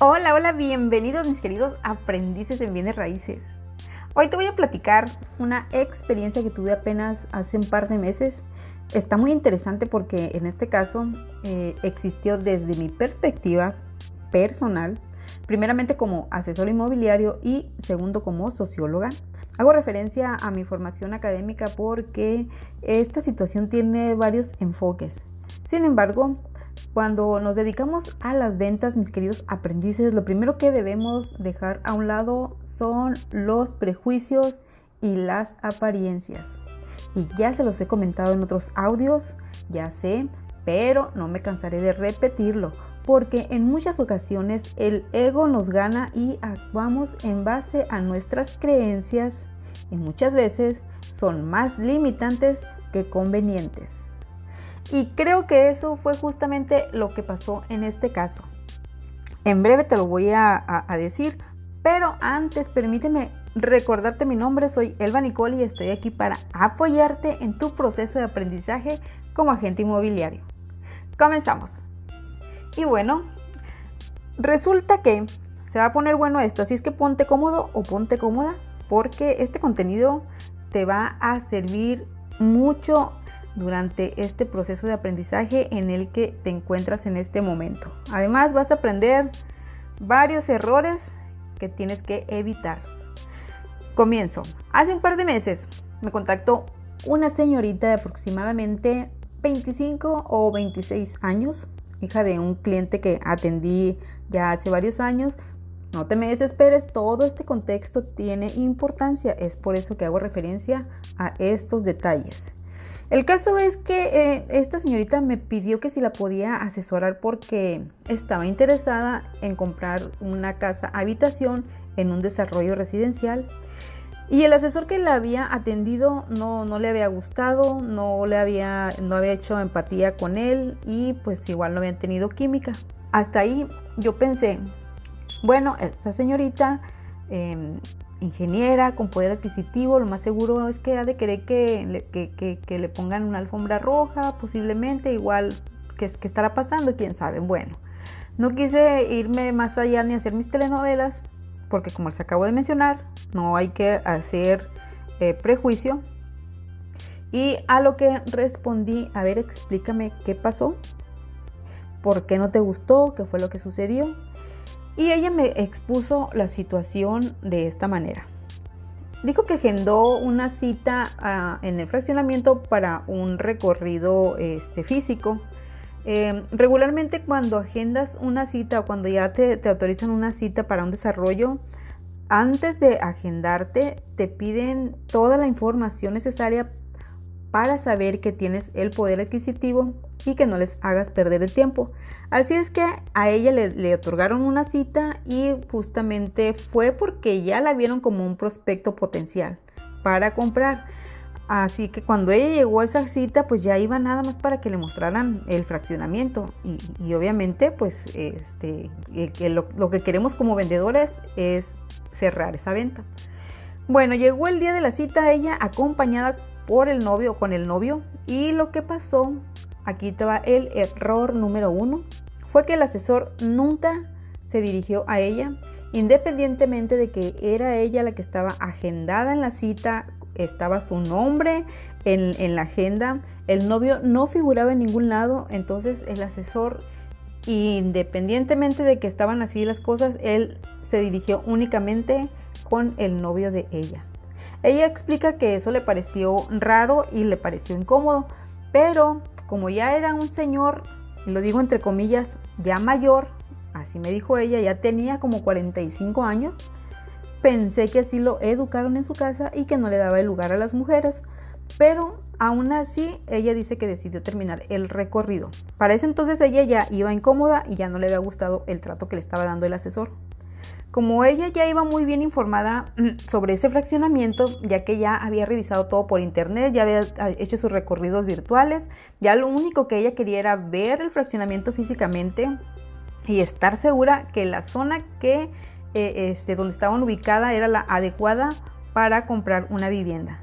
Hola, hola, bienvenidos mis queridos aprendices en bienes raíces. Hoy te voy a platicar una experiencia que tuve apenas hace un par de meses. Está muy interesante porque en este caso eh, existió desde mi perspectiva personal, primeramente como asesor inmobiliario y segundo como socióloga. Hago referencia a mi formación académica porque esta situación tiene varios enfoques. Sin embargo, cuando nos dedicamos a las ventas, mis queridos aprendices, lo primero que debemos dejar a un lado son los prejuicios y las apariencias. Y ya se los he comentado en otros audios, ya sé, pero no me cansaré de repetirlo, porque en muchas ocasiones el ego nos gana y actuamos en base a nuestras creencias y muchas veces son más limitantes que convenientes. Y creo que eso fue justamente lo que pasó en este caso. En breve te lo voy a, decir, pero antes permíteme recordarte mi nombre, soy Elba Nicole y estoy aquí para apoyarte en tu proceso de aprendizaje como agente inmobiliario. Comenzamos. Y bueno, resulta que se va a poner bueno esto, así es que ponte cómodo o ponte cómoda porque este contenido te va a servir mucho durante este proceso de aprendizaje en el que te encuentras en este momento. Además vas a aprender varios errores que tienes que evitar. Comienzo. Hace un par de meses me contactó una señorita de aproximadamente 25 o 26 años, hija de un cliente que atendí ya hace varios años. No te me desesperes, todo este contexto tiene importancia, es por eso que hago referencia a estos detalles. El caso es que eh, esta señorita me pidió que si la podía asesorar porque estaba interesada en comprar una casa habitación en un desarrollo residencial. Y el asesor que la había atendido no, no le había gustado, no le había, no había hecho empatía con él y pues igual no habían tenido química. Hasta ahí yo pensé, bueno, esta señorita em, ingeniera con poder adquisitivo, lo más seguro es que ha de querer que le, que, le pongan una alfombra roja, posiblemente, igual que, que estará pasando, quién sabe. Bueno, no quise irme más allá ni hacer mis telenovelas, porque como les acabo de mencionar, no hay que hacer eh, prejuicio. Y a lo que respondí, a ver, explícame qué pasó, por qué no te gustó, qué fue lo que sucedió. Y ella me expuso la situación de esta manera. Dijo que agendó una cita ah, en el fraccionamiento para un recorrido este, físico. Em, regularmente cuando agendas una cita o cuando ya te, te autorizan una cita para un desarrollo, antes de agendarte te piden toda la información necesaria para saber que tienes el poder adquisitivo y que no les hagas perder el tiempo. Así es que a ella le, otorgaron una cita y justamente fue porque ya la vieron como un prospecto potencial para comprar. Así que cuando ella llegó a esa cita, pues ya iba nada más para que le mostraran el fraccionamiento. Y, obviamente, pues este, lo, lo que queremos como vendedores es cerrar esa venta. Bueno, llegó el día de la cita ella acompañada por el novio o con el novio y lo que pasó aquí te el error número uno, fue que el asesor nunca se dirigió a ella, independientemente de que era ella la que estaba agendada en la cita, estaba su nombre en, en la agenda, el novio no figuraba en ningún lado, entonces el asesor, independientemente de que estaban así las cosas, él se dirigió únicamente con el novio de ella. Ella explica que eso le pareció raro y le pareció incómodo, pero como ya era un señor, lo digo entre comillas, ya mayor, así me dijo ella, ya tenía como 45 años, pensé que así lo educaron en su casa y que no le daba el lugar a las mujeres, pero aún así ella dice que decidió terminar el recorrido. Para ese entonces ella ya iba incómoda y ya no le había gustado el trato que le estaba dando el asesor. Como ella ya iba muy bien informada mm, sobre ese fraccionamiento, ya que ya había revisado todo por internet, ya había ah, hecho sus recorridos virtuales, ya lo único que ella quería era ver el fraccionamiento físicamente y estar segura que la zona que eh, este, donde estaban ubicada era la adecuada para comprar una vivienda.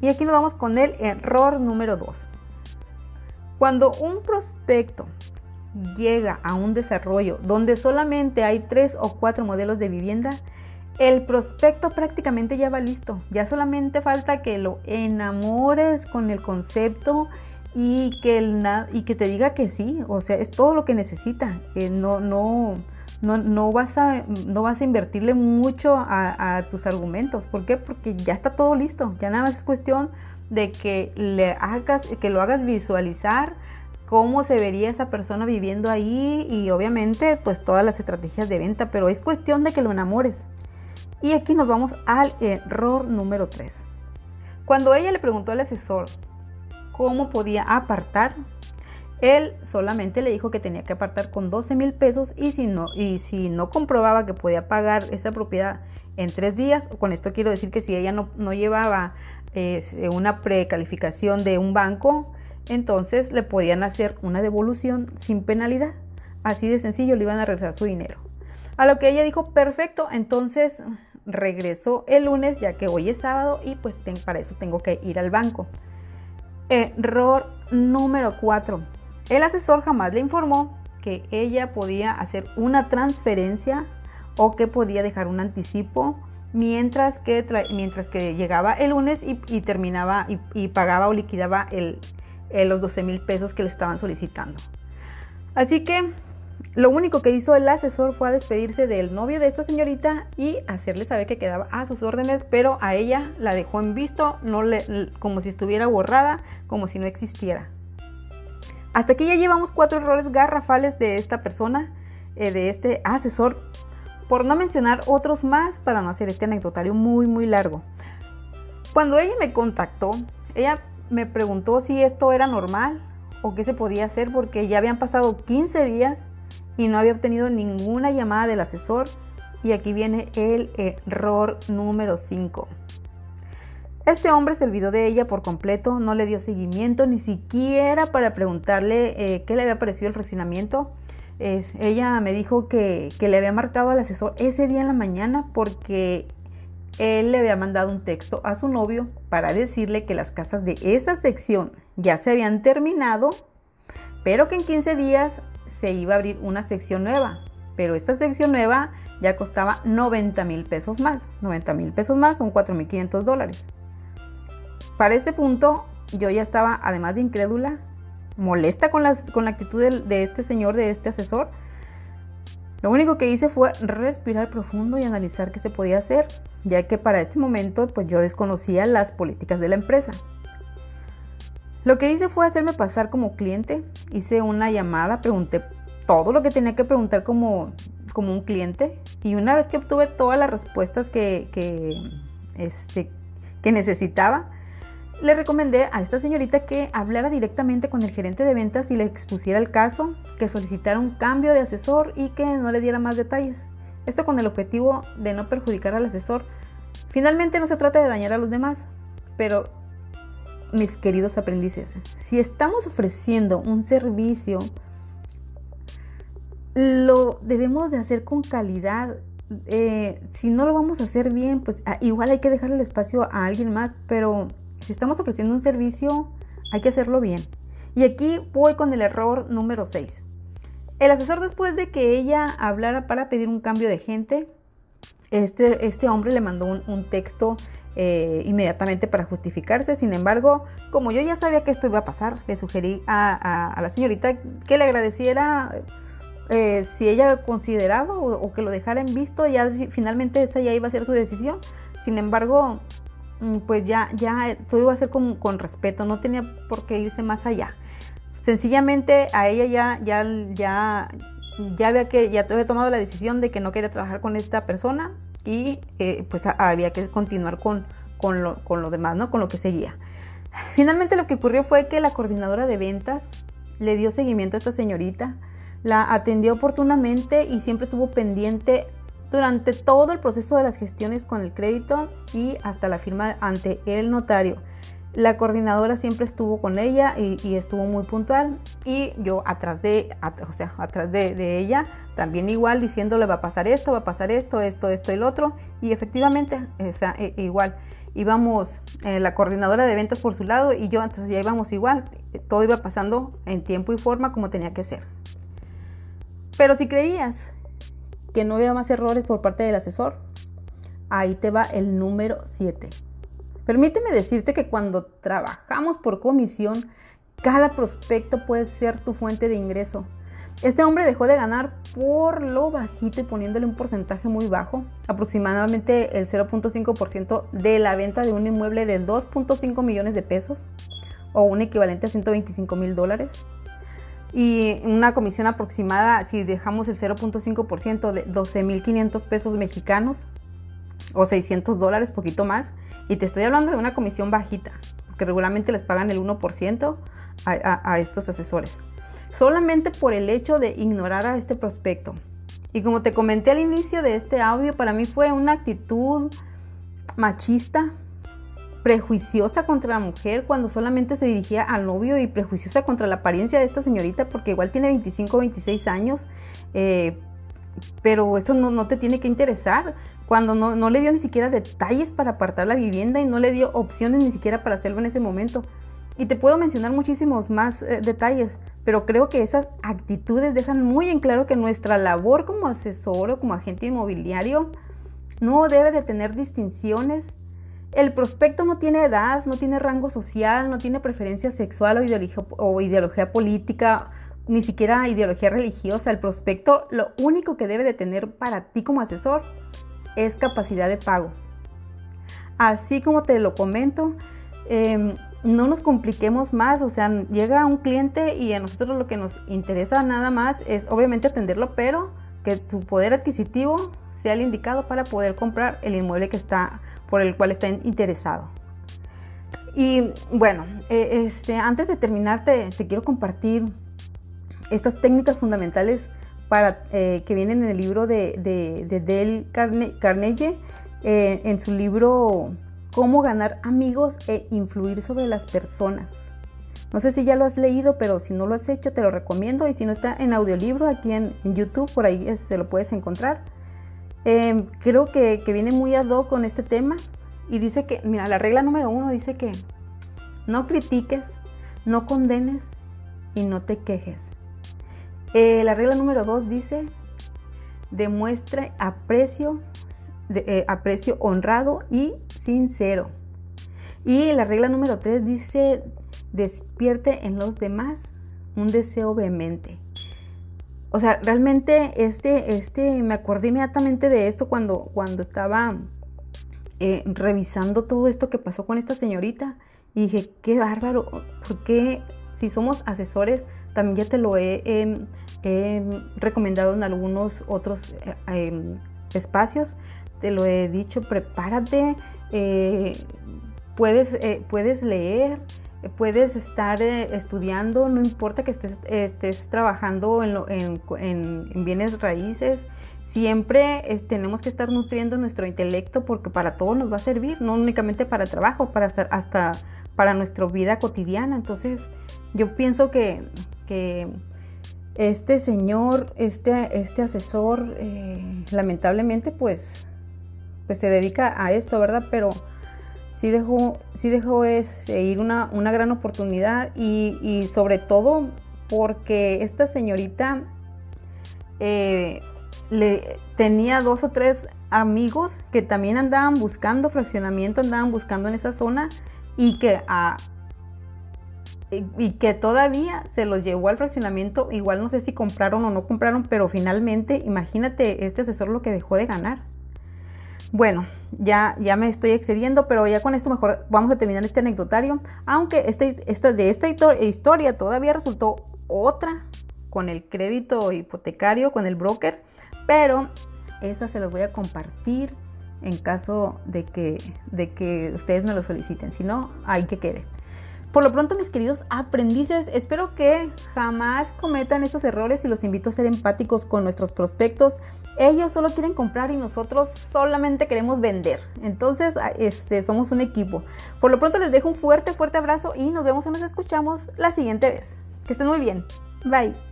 Y aquí nos vamos con el error número 2. Cuando un prospecto llega a un desarrollo donde solamente hay tres o cuatro modelos de vivienda, el prospecto prácticamente ya va listo. Ya solamente falta que lo enamores con el concepto y que, el, y que te diga que sí. O sea, es todo lo que necesita. Eh, no, no, no, no, vas a, no vas a invertirle mucho a, a, tus argumentos. ¿Por qué? Porque ya está todo listo. Ya nada más es cuestión de que le hagas, que lo hagas visualizar cómo se vería esa persona viviendo ahí y obviamente pues todas las estrategias de venta, pero es cuestión de que lo enamores. Y aquí nos vamos al error número 3. Cuando ella le preguntó al asesor cómo podía apartar, él solamente le dijo que tenía que apartar con 12 mil pesos y si, no, y si no comprobaba que podía pagar esa propiedad en tres días, con esto quiero decir que si ella no, no llevaba eh, una precalificación de un banco, entonces le podían hacer una devolución sin penalidad. Así de sencillo le iban a regresar su dinero. A lo que ella dijo, perfecto, entonces regresó el lunes, ya que hoy es sábado y pues para eso tengo que ir al banco. Error número 4. El asesor jamás le informó que ella podía hacer una transferencia o que podía dejar un anticipo mientras que, mientras que llegaba el lunes y, terminaba y, pagaba o liquidaba el, los 12 mil pesos que le estaban solicitando. Así que lo único que hizo el asesor fue despedirse del novio de esta señorita y hacerle saber que quedaba a sus órdenes, pero a ella la dejó en visto, no como si estuviera borrada, como si no existiera. Hasta aquí ya llevamos cuatro errores garrafales de esta persona, eh, de este asesor, por no mencionar otros más para no hacer este anecdotario muy muy largo. Cuando ella me contactó, ella me preguntó si esto era normal o qué se podía hacer porque ya habían pasado 15 días y no había obtenido ninguna llamada del asesor. Y aquí viene el error número 5. Este hombre se olvidó de ella por completo, no le dio seguimiento ni siquiera para preguntarle eh, qué le había parecido el fraccionamiento. ella me dijo que, que le había marcado al asesor ese día en la mañana porque él le había mandado un texto a su novio para decirle que las casas de esa sección ya se habían terminado, pero que en 15 días se iba a abrir una sección nueva, pero esta sección nueva ya costaba 90 mil pesos más. 90 mil pesos más son 4 mil 500 dólares. Para ese punto yo ya estaba, además de incrédula, molesta con la, con la actitud de este señor, de este asesor. Lo único que hice fue respirar profundo y analizar qué se podía hacer, ya que para este momento pues yo desconocía las políticas de la empresa. Lo que hice fue hacerme pasar como cliente, hice una llamada, pregunté todo lo que tenía que preguntar como, como un cliente y una vez que obtuve todas las respuestas que, que, este, que necesitaba, le recomendé a esta señorita que hablara directamente con el gerente de ventas y le expusiera el caso, que solicitara un cambio de asesor y que no le diera más detalles. Esto con el objetivo de no perjudicar al asesor. Finalmente no se trata de dañar a los demás, pero mis queridos aprendices, si estamos ofreciendo un servicio, lo debemos de hacer con calidad. Eh, si no lo vamos a hacer bien, pues ah, igual hay que dejarle el espacio a alguien más, pero si estamos ofreciendo un servicio, hay que hacerlo bien. Y aquí voy con el error número 6. El asesor después de que ella hablara para pedir un cambio de gente, este, este hombre le mandó un, un texto eh, inmediatamente para justificarse. Sin embargo, como yo ya sabía que esto iba a pasar, le sugerí a, la señorita que le agradeciera eh, si ella consideraba o, que lo dejara en visto. Ya finalmente esa ya iba a ser su decisión. Sin embargo, pues ya, ya todo iba a ser con, con respeto, no tenía por qué irse más allá. Sencillamente a ella ya, ya, ya, ya había que ya había tomado la decisión de que no quería trabajar con esta persona y eh, pues había que continuar con, con, lo, con lo demás, ¿no? Con lo que seguía. Finalmente lo que ocurrió fue que la coordinadora de ventas le dio seguimiento a esta señorita, la atendió oportunamente y siempre estuvo pendiente durante todo el proceso de las gestiones con el crédito y hasta la firma ante el notario. La coordinadora siempre estuvo con ella y, estuvo muy puntual y yo atrás de, o sea, atrás de, ella también igual diciéndole va a pasar esto, va a pasar esto, esto, esto y el otro y efectivamente, o sea, e, igual íbamos eh, la coordinadora de ventas por su lado y yo entonces ya íbamos igual, todo iba pasando en tiempo y forma como tenía que ser. Pero si creías que no había más errores por parte del asesor, ahí te va el número 7. Permíteme decirte que cuando trabajamos por comisión, cada prospecto puede ser tu fuente de ingreso. Este hombre dejó de ganar por lo bajito y poniéndole un porcentaje muy bajo, aproximadamente el 0.5% de la venta de un inmueble de 2.5 millones de pesos o un equivalente a 125 mil dólares. Y una comisión aproximada, si dejamos el 0.5% de 12.500 pesos mexicanos o 600 dólares, poquito más. Y te estoy hablando de una comisión bajita, porque regularmente les pagan el 1% a, a estos asesores solamente por el hecho de ignorar a este prospecto. Y como te comenté al inicio de este audio, para mí fue una actitud machista, prejuiciosa contra la mujer cuando solamente se dirigía al novio y prejuiciosa contra la apariencia de esta señorita porque igual tiene 25 o 26 años, eh, pero eso no, te tiene que interesar. Cuando no, no le dio ni siquiera detalles para apartar la vivienda y no le dio opciones ni siquiera para hacerlo en ese momento. Y te puedo mencionar muchísimos más eh, detalles, pero creo que esas actitudes dejan muy en claro que nuestra labor como asesor o como agente inmobiliario no debe de tener distinciones. El prospecto no tiene edad, no tiene rango social, no tiene preferencia sexual o ideología, política, ni siquiera ideología religiosa. El prospecto lo único que debe de tener para ti como asesor es capacidad de pago. Así como te lo comento, eh, no nos compliquemos más, o sea, llega un cliente y a nosotros lo que nos interesa nada más es obviamente atenderlo, pero que tu poder adquisitivo sea el indicado para poder comprar el inmueble que está por el cual está interesado. Y bueno, eh, este, antes de terminar te, quiero compartir estas técnicas fundamentales para, eh, que vienen en el libro de, de, Dale Carnegie, eh, en su libro cómo ganar amigos e influir sobre las personas. No sé si ya lo has leído, pero si no lo has hecho, te lo recomiendo. Y si no está en audiolibro, aquí en, YouTube, por ahí se lo puedes encontrar. Em, creo que, viene muy ad hoc con este tema. Y dice que, mira, la regla número uno dice que no critiques, no condenes y no te quejes. Eh, la regla número dos dice, demuestre aprecio eh, aprecio honrado y sincero. Y la regla número 3 dice, despierte en los demás un deseo vehemente. O sea, realmente este, este, me acordé inmediatamente de esto cuando, cuando estaba eh, revisando todo esto que pasó con esta señorita. Y dije, qué bárbaro, porque si somos asesores, también ya te lo he, recomendado en algunos otros eh, em, espacios, te lo he dicho, prepárate, eh, puedes, puedes leer, puedes estar eh, estudiando, no importa que estés, estés trabajando en, en, bienes raíces, siempre tenemos que estar nutriendo nuestro intelecto porque para todo nos va a servir, no únicamente para trabajo, para estar hasta para nuestra vida cotidiana. Entonces, yo pienso que, que este señor, este, este asesor, lamentablemente, pues pues se dedica a esto, ¿verdad? Pero sí dejó, sí dejó ir una, una gran oportunidad y, sobre todo porque esta señorita eh, le, tenía dos o tres amigos que también andaban buscando fraccionamiento, andaban buscando en esa zona y que a, y que todavía se los llevó al fraccionamiento. Igual no sé si compraron o no compraron, pero finalmente, imagínate este asesor lo que dejó de ganar. Bueno, ya, ya me estoy excediendo, pero ya con esto mejor vamos a terminar este anecdotario. Aunque este, esta, de esta historia todavía resultó otra con el crédito hipotecario, con el broker, pero esa se las voy a compartir en caso de que, de que ustedes me lo soliciten. Si no, hay que quede. Por lo pronto, mis queridos aprendices, espero que jamás cometan estos errores y los invito a ser empáticos con nuestros prospectos. Ellos solo quieren comprar y nosotros solamente queremos vender. Entonces, este, somos un equipo. Por lo pronto, les dejo un fuerte, fuerte abrazo y nos vemos o nos escuchamos la siguiente vez. Que estén muy bien. Bye.